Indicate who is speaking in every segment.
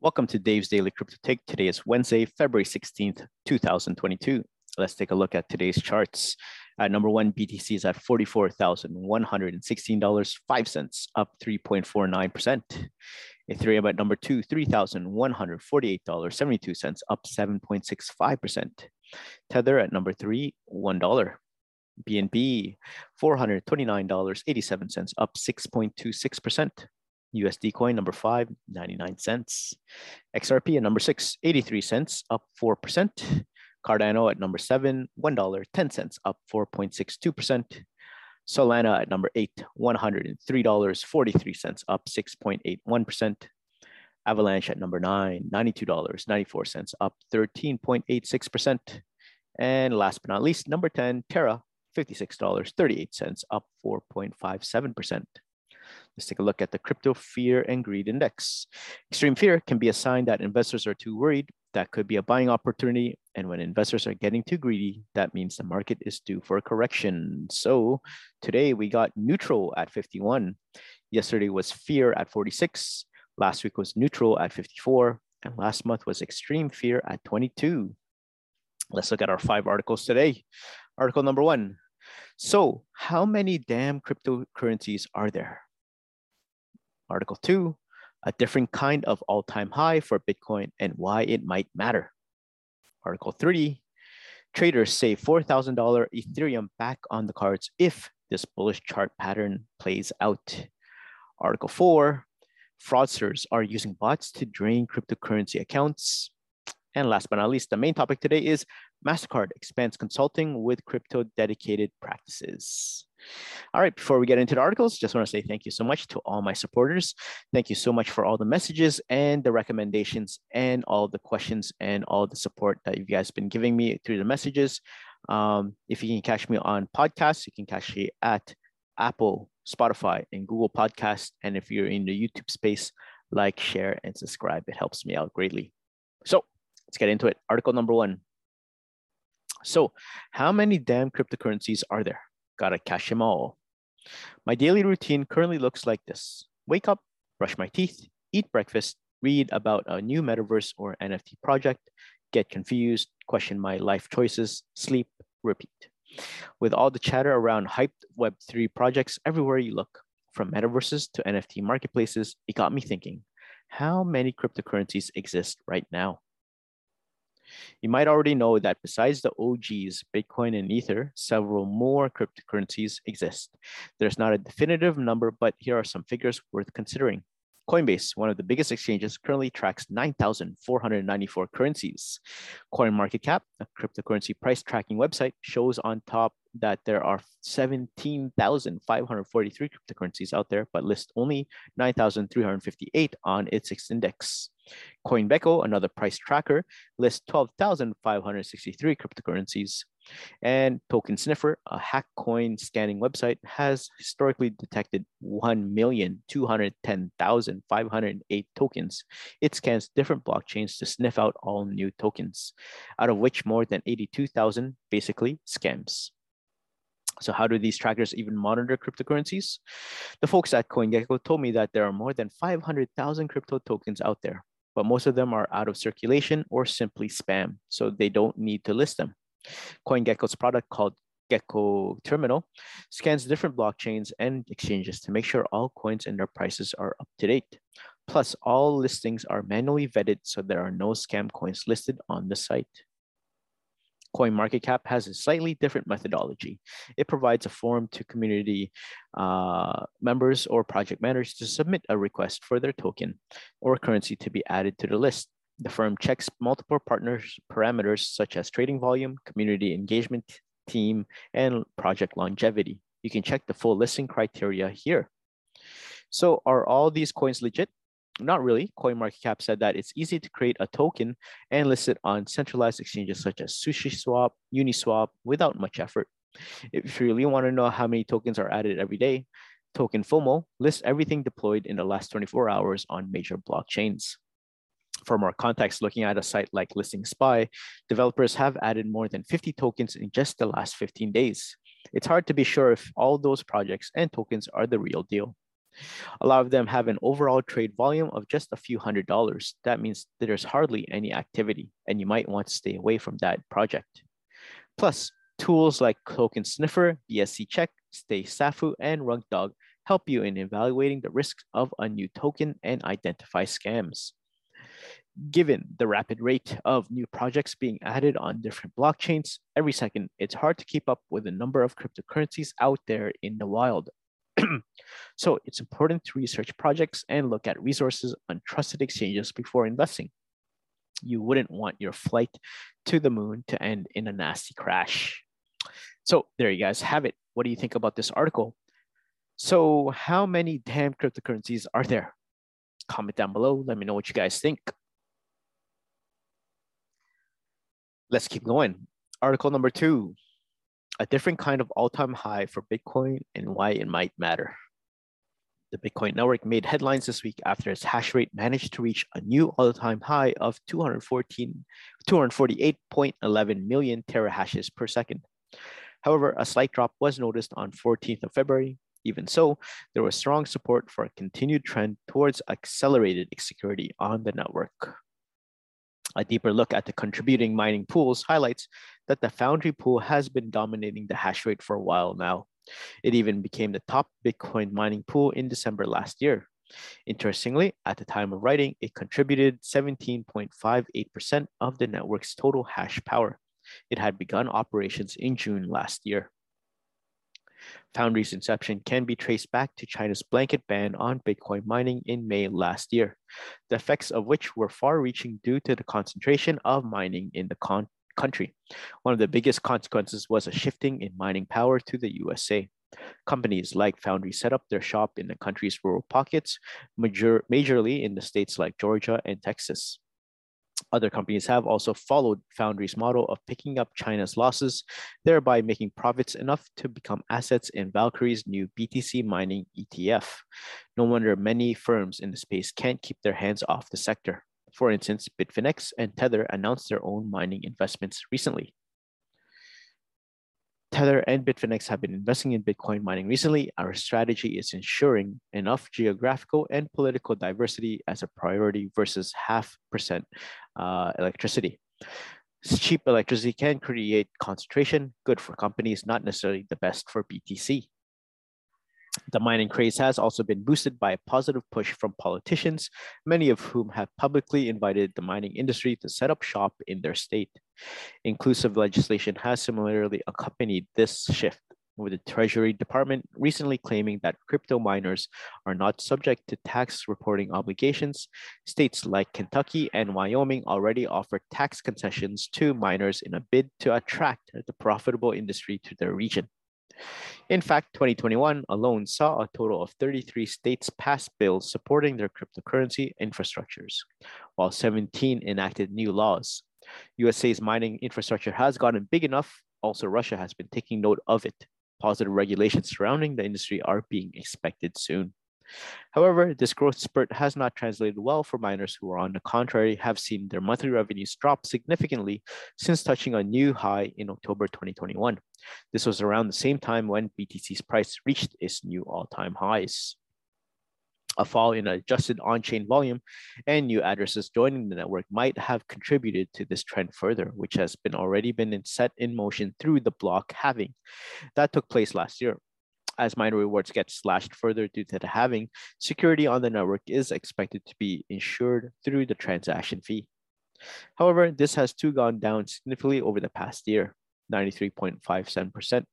Speaker 1: Welcome to Dave's Daily Crypto Take. Today is Wednesday, February 16th, 2022. Let's take a look at today's charts. At number one, BTC is at $44,116.05, up 3.49%. Ethereum at number two, $3,148.72, up 7.65%. Tether at number three, $1. BNB, $429.87, up 6.26%. USD coin number five, 99 cents. XRP at number six, 83 cents, up 4%. Cardano at number seven, $1, 10 cents, up 4.62%. Solana at number eight, $103.43, up 6.81%. Avalanche at number nine, $92.94, up 13.86%. And last but not least, number 10, Terra, $56.38, up 4.57%. Let's take a look at the crypto fear and greed index. Extreme fear can be a sign that investors are too worried. That could be a buying opportunity. And when investors are getting too greedy, that means the market is due for a correction. So today we got neutral at 51. Yesterday was fear at 46. Last week was neutral at 54. And last month was extreme fear at 22. Let's look at our five articles today. Article number one. So, how many damn cryptocurrencies are there? Article two, a different kind of all-time high for Bitcoin and why it might matter. Article three, traders say $4,000 Ethereum back on the cards if this bullish chart pattern plays out. Article four, fraudsters are using bots to drain cryptocurrency accounts. And last but not least, the main topic today is MasterCard expands consulting with crypto dedicated practices. All right, before we get into the articles, just want to say thank you so much to all my supporters. Thank you so much for all the messages and the recommendations and all the questions and all the support that you guys have been giving me through the messages. Um, if you can catch me on podcasts, you can catch me at Apple, Spotify, and Google Podcast. And if you're in the YouTube space, like, share, and subscribe. It helps me out greatly. So let's get into it. Article number one. So, how many damn cryptocurrencies are there? Gotta cash them all. My daily routine currently looks like this wake up, brush my teeth, eat breakfast, read about a new metaverse or NFT project, get confused, question my life choices, sleep, repeat. With all the chatter around hyped Web3 projects everywhere you look, from metaverses to NFT marketplaces, it got me thinking how many cryptocurrencies exist right now? You might already know that besides the OGs, Bitcoin and Ether, several more cryptocurrencies exist. There's not a definitive number, but here are some figures worth considering. Coinbase, one of the biggest exchanges, currently tracks 9,494 currencies. CoinMarketCap, a cryptocurrency price tracking website, shows on top that there are 17,543 cryptocurrencies out there, but lists only 9,358 on its index. CoinGecko, another price tracker, lists 12,563 cryptocurrencies. And Token Sniffer, a hack coin scanning website, has historically detected 1,210,508 tokens. It scans different blockchains to sniff out all new tokens, out of which more than 82,000 basically scams. So how do these trackers even monitor cryptocurrencies? The folks at CoinGecko told me that there are more than 500,000 crypto tokens out there but most of them are out of circulation or simply spam, so they don't need to list them. CoinGecko's product called Gecko Terminal scans different blockchains and exchanges to make sure all coins and their prices are up to date. Plus, all listings are manually vetted so there are no scam coins listed on the site. CoinMarketCap has a slightly different methodology. It provides a form to community uh, members or project managers to submit a request for their token or currency to be added to the list. The firm checks multiple partners parameters such as trading volume, community engagement, team, and project longevity. You can check the full listing criteria here. So are all these coins legit? Not really. CoinMarketCap said that it's easy to create a token and list it on centralized exchanges such as SushiSwap, Uniswap without much effort. If you really want to know how many tokens are added every day, Token FOMO lists everything deployed in the last 24 hours on major blockchains. For more context, looking at a site like Listing Spy, developers have added more than 50 tokens in just the last 15 days. It's hard to be sure if all those projects and tokens are the real deal. A lot of them have an overall trade volume of just a few hundred dollars. That means that there's hardly any activity, and you might want to stay away from that project. Plus, tools like Token Sniffer, BSC Check, Stay Safu, and RugDoc help you in evaluating the risks of a new token and identify scams. Given the rapid rate of new projects being added on different blockchains every second, it's hard to keep up with the number of cryptocurrencies out there in the wild. so it's important to research projects and look at resources on trusted exchanges before investing. You wouldn't want your flight to the moon to end in a nasty crash. So there you guys have it. What do you think about this article? So how many damn cryptocurrencies are there? Comment down below. Let me know what you guys think. Let's keep going. Article number two, a different kind of all-time high for Bitcoin and why it might matter. The Bitcoin network made headlines this week after its hash rate managed to reach a new all-time high of 214, 248.11 million terahashes per second. However, a slight drop was noticed on 14th of February. Even so, there was strong support for a continued trend towards accelerated security on the network. A deeper look at the contributing mining pools highlights that the Foundry pool has been dominating the hash rate for a while now. It even became the top Bitcoin mining pool in December last year. Interestingly, at the time of writing, it contributed 17.58% of the network's total hash power. It had begun operations in June last year. Foundry's inception can be traced back to China's blanket ban on Bitcoin mining in May last year, the effects of which were far reaching due to the concentration of mining in the con- country. One of the biggest consequences was a shifting in mining power to the USA. Companies like Foundry set up their shop in the country's rural pockets, major- majorly in the states like Georgia and Texas. Other companies have also followed Foundry's model of picking up China's losses, thereby making profits enough to become assets in Valkyrie's new BTC mining ETF. No wonder many firms in the space can't keep their hands off the sector. For instance, Bitfinex and Tether announced their own mining investments recently. Tether and Bitfinex have been investing in Bitcoin mining recently. Our strategy is ensuring enough geographical and political diversity as a priority versus half percent uh, electricity. Cheap electricity can create concentration, good for companies, not necessarily the best for BTC. The mining craze has also been boosted by a positive push from politicians, many of whom have publicly invited the mining industry to set up shop in their state. Inclusive legislation has similarly accompanied this shift, with the Treasury Department recently claiming that crypto miners are not subject to tax reporting obligations. States like Kentucky and Wyoming already offer tax concessions to miners in a bid to attract the profitable industry to their region. In fact, 2021 alone saw a total of 33 states pass bills supporting their cryptocurrency infrastructures, while 17 enacted new laws. USA's mining infrastructure has gotten big enough. Also, Russia has been taking note of it. Positive regulations surrounding the industry are being expected soon. However, this growth spurt has not translated well for miners who, are on the contrary, have seen their monthly revenues drop significantly since touching a new high in October 2021. This was around the same time when BTC's price reached its new all-time highs. A fall in adjusted on-chain volume and new addresses joining the network might have contributed to this trend further, which has been already been set in motion through the block halving that took place last year as miner rewards get slashed further due to the halving, security on the network is expected to be ensured through the transaction fee. However, this has too gone down significantly over the past year, 93.57%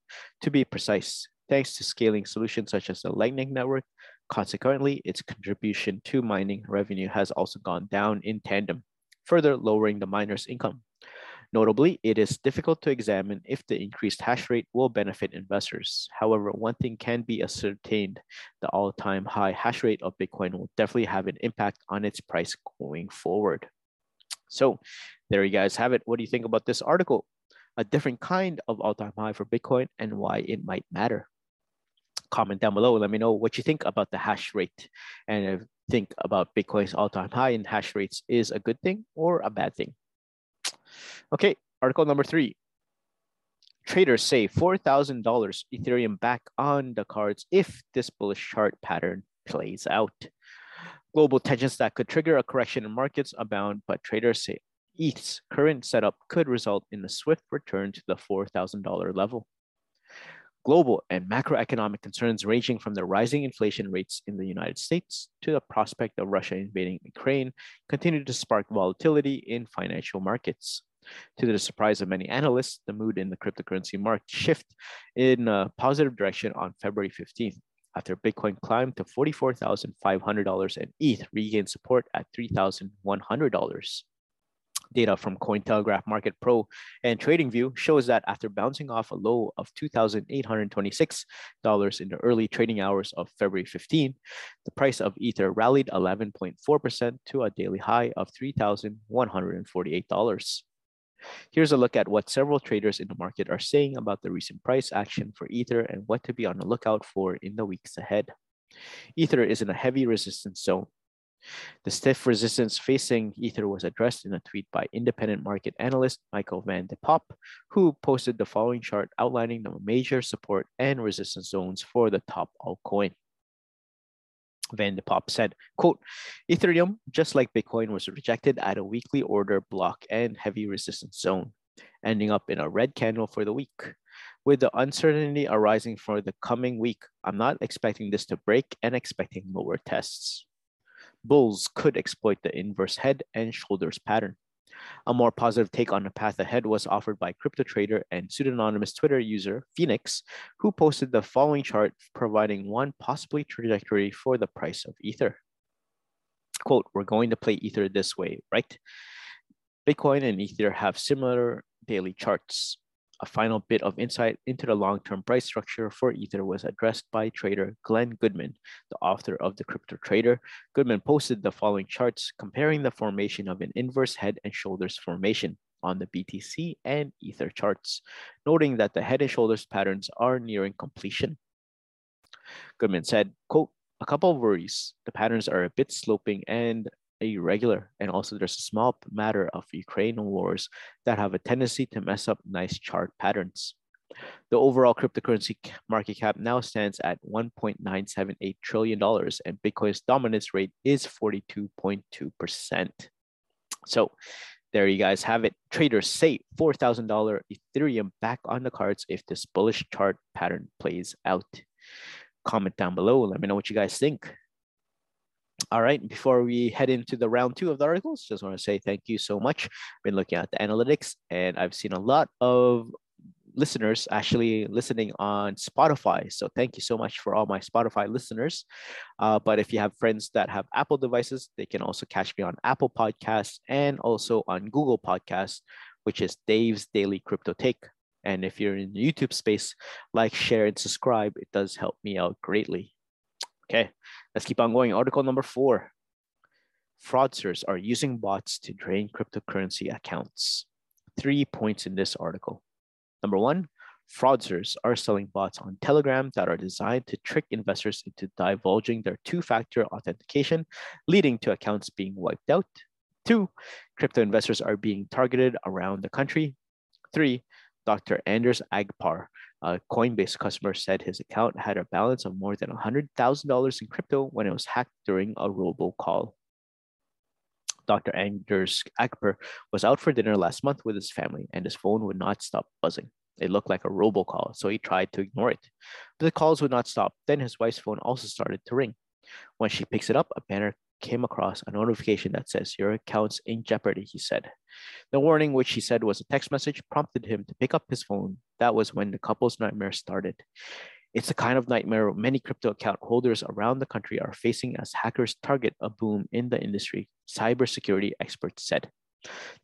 Speaker 1: to be precise, thanks to scaling solutions such as the Lightning Network. Consequently, its contribution to mining revenue has also gone down in tandem, further lowering the miner's income. Notably, it is difficult to examine if the increased hash rate will benefit investors. However, one thing can be ascertained, the all-time high hash rate of Bitcoin will definitely have an impact on its price going forward. So there you guys have it. What do you think about this article? A different kind of all-time high for Bitcoin and why it might matter. Comment down below. Let me know what you think about the hash rate and think about Bitcoin's all-time high in hash rates is a good thing or a bad thing. Okay, article number three. Traders say $4,000 Ethereum back on the cards if this bullish chart pattern plays out. Global tensions that could trigger a correction in markets abound, but traders say ETH's current setup could result in a swift return to the $4,000 level. Global and macroeconomic concerns ranging from the rising inflation rates in the United States to the prospect of Russia invading Ukraine continue to spark volatility in financial markets. To the surprise of many analysts, the mood in the cryptocurrency market shift in a positive direction on February 15th after Bitcoin climbed to $44,500 and ETH regained support at $3,100. Data from Cointelegraph Market Pro and TradingView shows that after bouncing off a low of $2,826 in the early trading hours of February 15, the price of Ether rallied 11.4% to a daily high of $3,148. Here's a look at what several traders in the market are saying about the recent price action for Ether and what to be on the lookout for in the weeks ahead. Ether is in a heavy resistance zone. The stiff resistance facing Ether was addressed in a tweet by independent market analyst Michael Van de Pop, who posted the following chart outlining the major support and resistance zones for the top altcoin. Van de Pop said, quote, Ethereum, just like Bitcoin, was rejected at a weekly order block and heavy resistance zone, ending up in a red candle for the week. With the uncertainty arising for the coming week, I'm not expecting this to break and expecting lower tests. Bulls could exploit the inverse head and shoulders pattern. A more positive take on the path ahead was offered by crypto trader and pseudonymous Twitter user Phoenix, who posted the following chart providing one possibly trajectory for the price of Ether. Quote, we're going to play Ether this way, right? Bitcoin and Ether have similar daily charts. A final bit of insight into the long-term price structure for Ether was addressed by trader Glenn Goodman, the author of The Crypto Trader. Goodman posted the following charts comparing the formation of an inverse head and shoulders formation on the BTC and Ether charts, noting that the head and shoulders patterns are nearing completion. Goodman said, quote, a couple of worries. The patterns are a bit sloping and irregular. And also there's a small matter of Ukraine wars that have a tendency to mess up nice chart patterns. The overall cryptocurrency market cap now stands at $1.978 trillion, and Bitcoin's dominance rate is 42.2%. So there you guys have it. Traders say $4,000 Ethereum back on the cards if this bullish chart pattern plays out. Comment down below. Let me know what you guys think. All right, before we head into the round two of the articles, just want to say thank you so much. Been looking at the analytics and I've seen a lot of listeners actually listening on Spotify. So thank you so much for all my Spotify listeners. Uh, but if you have friends that have Apple devices, they can also catch me on Apple Podcasts and also on Google Podcasts, which is Dave's Daily Crypto Take. And if you're in the YouTube space, like, share, and subscribe. It does help me out greatly. Okay, let's keep on going. Article number four. Fraudsters are using bots to drain cryptocurrency accounts. Three points in this article. Number one, fraudsters are selling bots on Telegram that are designed to trick investors into divulging their two-factor authentication, leading to accounts being wiped out. Two, crypto investors are being targeted around the country. Three, Dr. Anders Agpar, a Coinbase customer, said his account had a balance of more than $100,000 in crypto when it was hacked during a robocall. Dr. Anders Agpar was out for dinner last month with his family, and his phone would not stop buzzing. It looked like a robocall, so he tried to ignore it. But the calls would not stop. Then his wife's phone also started to ring. When she picks it up, a banner came across a notification that says your account's in jeopardy, he said. The warning, which he said was a text message, prompted him to pick up his phone. That was when the couple's nightmare started. It's the kind of nightmare many crypto account holders around the country are facing as hackers target a boom in the industry, cybersecurity experts said.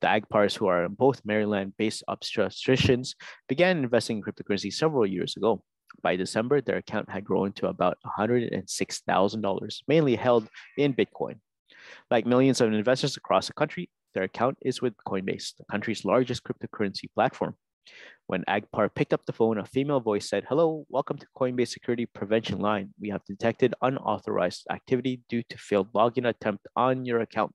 Speaker 1: The Agpars, who are both Maryland based obstetricians, began investing in cryptocurrency several years ago. By December, their account had grown to about $106,000, mainly held in Bitcoin. Like millions of investors across the country, their account is with Coinbase, the country's largest cryptocurrency platform. When Agpar picked up the phone, a female voice said, Hello, welcome to Coinbase Security Prevention Line. We have detected unauthorized activity due to failed login attempt on your account.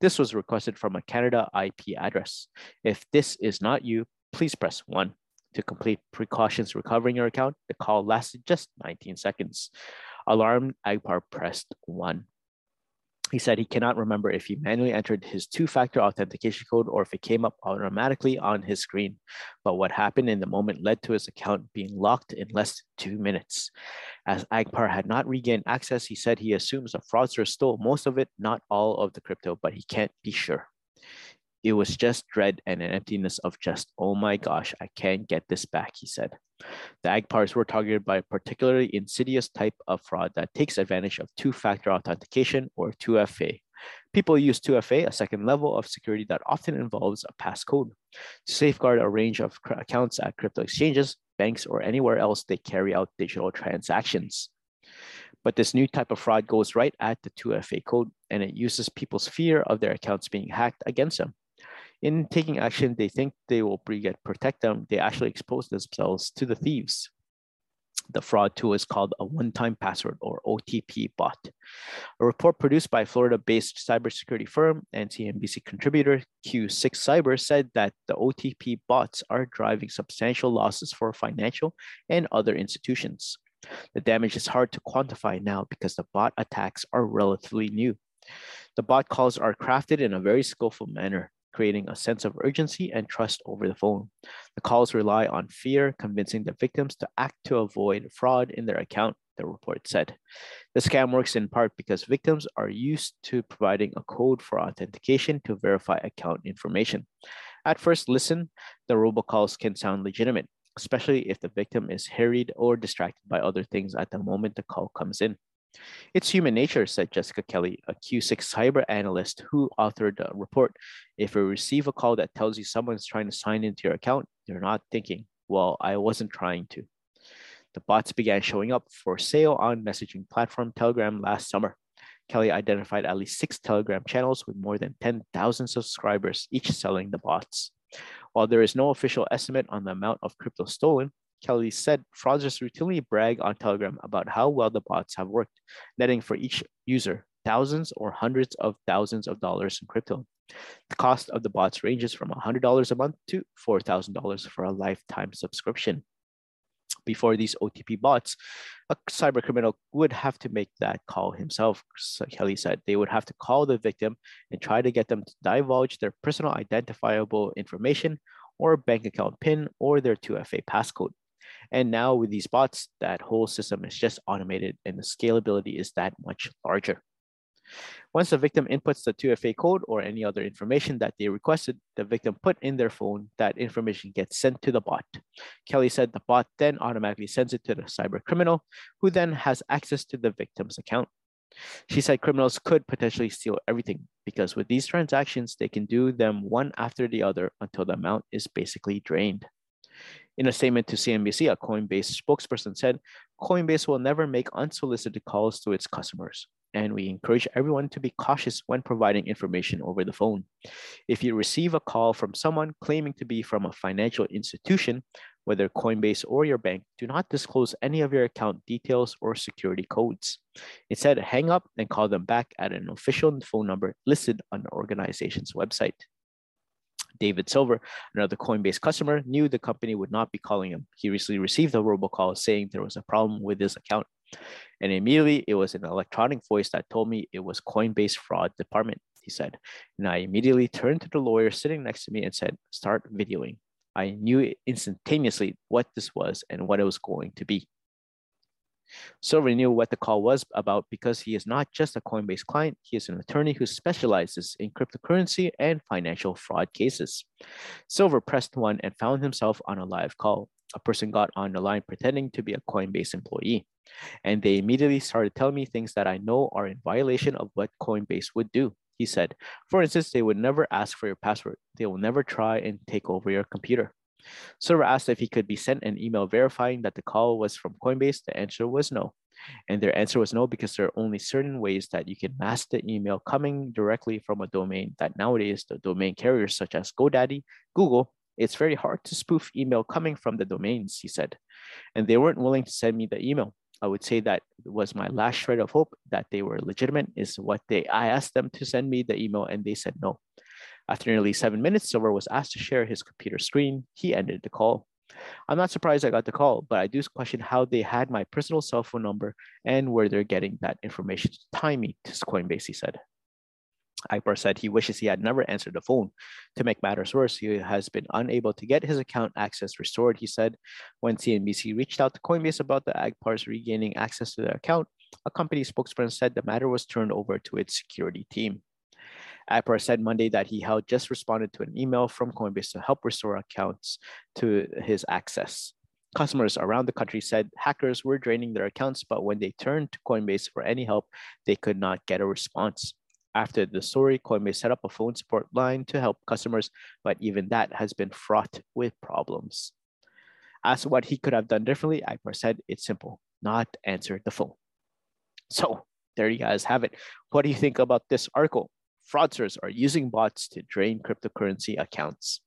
Speaker 1: This was requested from a Canada IP address. If this is not you, please press 1 to complete precautions recovering your account. The call lasted just 19 seconds. Alarmed, Agpar pressed one. He said he cannot remember if he manually entered his two-factor authentication code or if it came up automatically on his screen. But what happened in the moment led to his account being locked in less than two minutes. As Agpar had not regained access, he said he assumes the fraudster stole most of it, not all of the crypto, but he can't be sure. It was just dread and an emptiness of just, oh my gosh, I can't get this back, he said. The Agpars were targeted by a particularly insidious type of fraud that takes advantage of two-factor authentication or 2FA. People use 2FA, a second level of security that often involves a passcode, to safeguard a range of accounts at crypto exchanges, banks, or anywhere else they carry out digital transactions. But this new type of fraud goes right at the 2FA code, and it uses people's fear of their accounts being hacked against them in taking action, they think they will protect them. They actually expose themselves to the thieves. The fraud tool is called a one-time password or OTP bot. A report produced by Florida-based cybersecurity firm and CNBC contributor Q6 Cyber said that the OTP bots are driving substantial losses for financial and other institutions. The damage is hard to quantify now because the bot attacks are relatively new. The bot calls are crafted in a very skillful manner creating a sense of urgency and trust over the phone. The calls rely on fear, convincing the victims to act to avoid fraud in their account, the report said. The scam works in part because victims are used to providing a code for authentication to verify account information. At first listen, the robocalls can sound legitimate, especially if the victim is harried or distracted by other things at the moment the call comes in. It's human nature, said Jessica Kelly, a Q6 cyber analyst who authored the report. If you receive a call that tells you someone's trying to sign into your account, you're not thinking, well, I wasn't trying to. The bots began showing up for sale on messaging platform Telegram last summer. Kelly identified at least six Telegram channels with more than 10,000 subscribers, each selling the bots. While there is no official estimate on the amount of crypto stolen, Kelly said fraudsters routinely brag on Telegram about how well the bots have worked, netting for each user thousands or hundreds of thousands of dollars in crypto. The cost of the bots ranges from $100 a month to $4,000 for a lifetime subscription. Before these OTP bots, a cyber criminal would have to make that call himself, Kelly said. They would have to call the victim and try to get them to divulge their personal identifiable information or bank account PIN or their 2FA passcode. And now with these bots, that whole system is just automated and the scalability is that much larger. Once the victim inputs the 2FA code or any other information that they requested, the victim put in their phone, that information gets sent to the bot. Kelly said the bot then automatically sends it to the cyber criminal, who then has access to the victim's account. She said criminals could potentially steal everything because with these transactions, they can do them one after the other until the amount is basically drained. In a statement to CNBC, a Coinbase spokesperson said, Coinbase will never make unsolicited calls to its customers, and we encourage everyone to be cautious when providing information over the phone. If you receive a call from someone claiming to be from a financial institution, whether Coinbase or your bank, do not disclose any of your account details or security codes. Instead, hang up and call them back at an official phone number listed on the organization's website. David Silver, another Coinbase customer, knew the company would not be calling him. He recently received a robocall saying there was a problem with his account. And immediately it was an electronic voice that told me it was Coinbase fraud department, he said. And I immediately turned to the lawyer sitting next to me and said, start videoing. I knew instantaneously what this was and what it was going to be. Silver knew what the call was about because he is not just a Coinbase client, he is an attorney who specializes in cryptocurrency and financial fraud cases. Silver pressed one and found himself on a live call. A person got on the line pretending to be a Coinbase employee. And they immediately started telling me things that I know are in violation of what Coinbase would do. He said, for instance, they would never ask for your password. They will never try and take over your computer. Silver asked if he could be sent an email verifying that the call was from Coinbase. The answer was no. And their answer was no because there are only certain ways that you can mask the email coming directly from a domain that nowadays the domain carriers such as GoDaddy, Google, it's very hard to spoof email coming from the domains, he said. And they weren't willing to send me the email. I would say that was my last shred of hope that they were legitimate is what they I asked them to send me the email and they said no. After nearly seven minutes, Silver was asked to share his computer screen. He ended the call. I'm not surprised I got the call, but I do question how they had my personal cell phone number and where they're getting that information to tie me to Coinbase, he said. Akbar said he wishes he had never answered the phone. To make matters worse, he has been unable to get his account access restored, he said. When CNBC reached out to Coinbase about the Akbar's regaining access to the account, a company spokesperson said the matter was turned over to its security team. Akbar said Monday that he had just responded to an email from Coinbase to help restore accounts to his access. Customers around the country said hackers were draining their accounts, but when they turned to Coinbase for any help, they could not get a response. After the story, Coinbase set up a phone support line to help customers, but even that has been fraught with problems. As what he could have done differently, Akbar said it's simple, not answer the phone. So there you guys have it. What do you think about this article? Fraudsters are using bots to drain cryptocurrency accounts.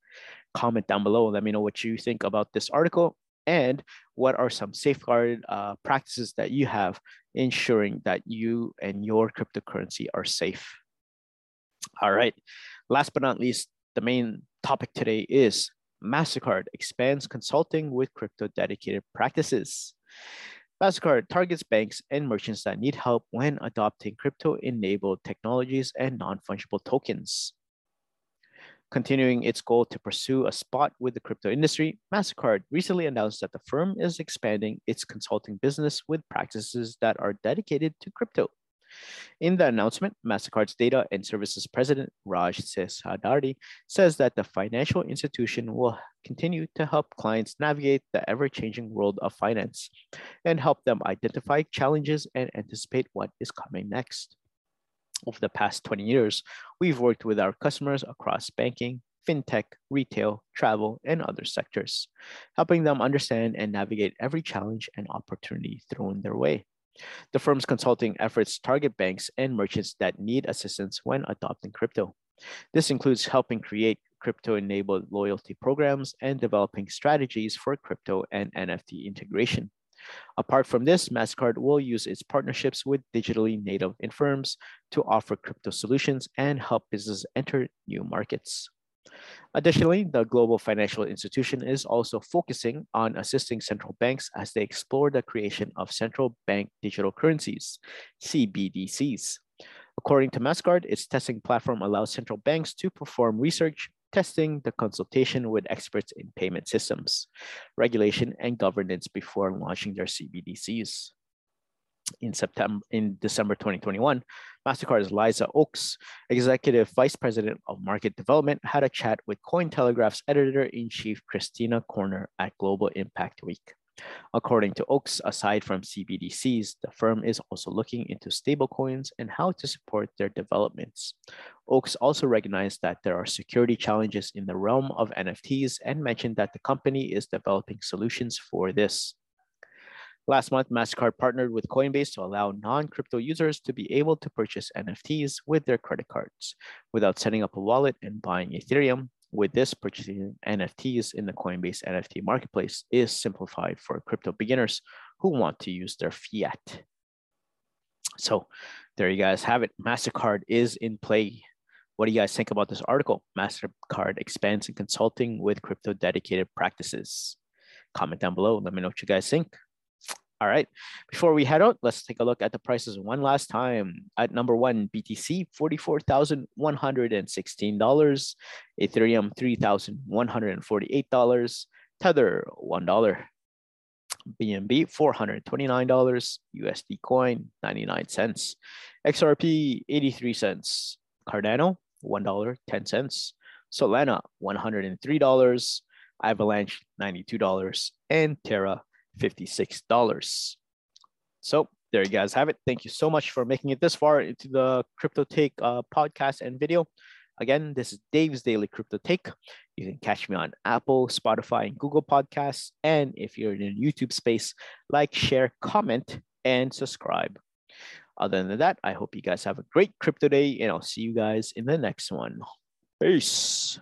Speaker 1: Comment down below. Let me know what you think about this article and what are some safeguard uh, practices that you have ensuring that you and your cryptocurrency are safe. All right. Last but not least, the main topic today is MasterCard expands consulting with crypto dedicated practices. MasterCard targets banks and merchants that need help when adopting crypto enabled technologies and non fungible tokens. Continuing its goal to pursue a spot with the crypto industry, MasterCard recently announced that the firm is expanding its consulting business with practices that are dedicated to crypto. In the announcement, MasterCard's Data and Services President Raj Seshadri says that the financial institution will continue to help clients navigate the ever changing world of finance and help them identify challenges and anticipate what is coming next. Over the past 20 years, we've worked with our customers across banking, fintech, retail, travel, and other sectors, helping them understand and navigate every challenge and opportunity thrown their way. The firm's consulting efforts target banks and merchants that need assistance when adopting crypto. This includes helping create crypto enabled loyalty programs and developing strategies for crypto and NFT integration. Apart from this, MasterCard will use its partnerships with digitally native firms to offer crypto solutions and help businesses enter new markets. Additionally, the global financial institution is also focusing on assisting central banks as they explore the creation of central bank digital currencies, CBDCs. According to MasterCard, its testing platform allows central banks to perform research, testing, the consultation with experts in payment systems, regulation, and governance before launching their CBDCs. In September, in December 2021, MasterCard's Liza Oakes, Executive Vice President of Market Development, had a chat with Cointelegraph's editor-in-chief Kristina Cornèr at Global Impact Week. According to Oakes, aside from CBDCs, the firm is also looking into stablecoins and how to support their developments. Oakes also recognized that there are security challenges in the realm of NFTs and mentioned that the company is developing solutions for this. Last month, MasterCard partnered with Coinbase to allow non crypto users to be able to purchase NFTs with their credit cards without setting up a wallet and buying Ethereum, with this, purchasing NFTs in the Coinbase NFT marketplace is simplified for crypto beginners who want to use their fiat. So there you guys have it. MasterCard is in play. What do you guys think about this article? MasterCard expands in consulting with crypto dedicated practices. Comment down below. Let me know what you guys think. All right. Before we head out, let's take a look at the prices one last time. At number one, BTC, $44,116. Ethereum, $3,148. Tether, $1. BNB, $429. USD coin, 99 cents. XRP, 83 cents. Cardano, $1, 10 cents. Solana, $103. Avalanche, $92. And Terra, $56. So there you guys have it. Thank you so much for making it this far into the Crypto Take uh, podcast and video. Again, this is Dave's Daily Crypto Take. You can catch me on Apple, Spotify, and Google Podcasts. And if you're in the YouTube space, like, share, comment, and subscribe. Other than that, I hope you guys have a great crypto day, and I'll see you guys in the next one. Peace.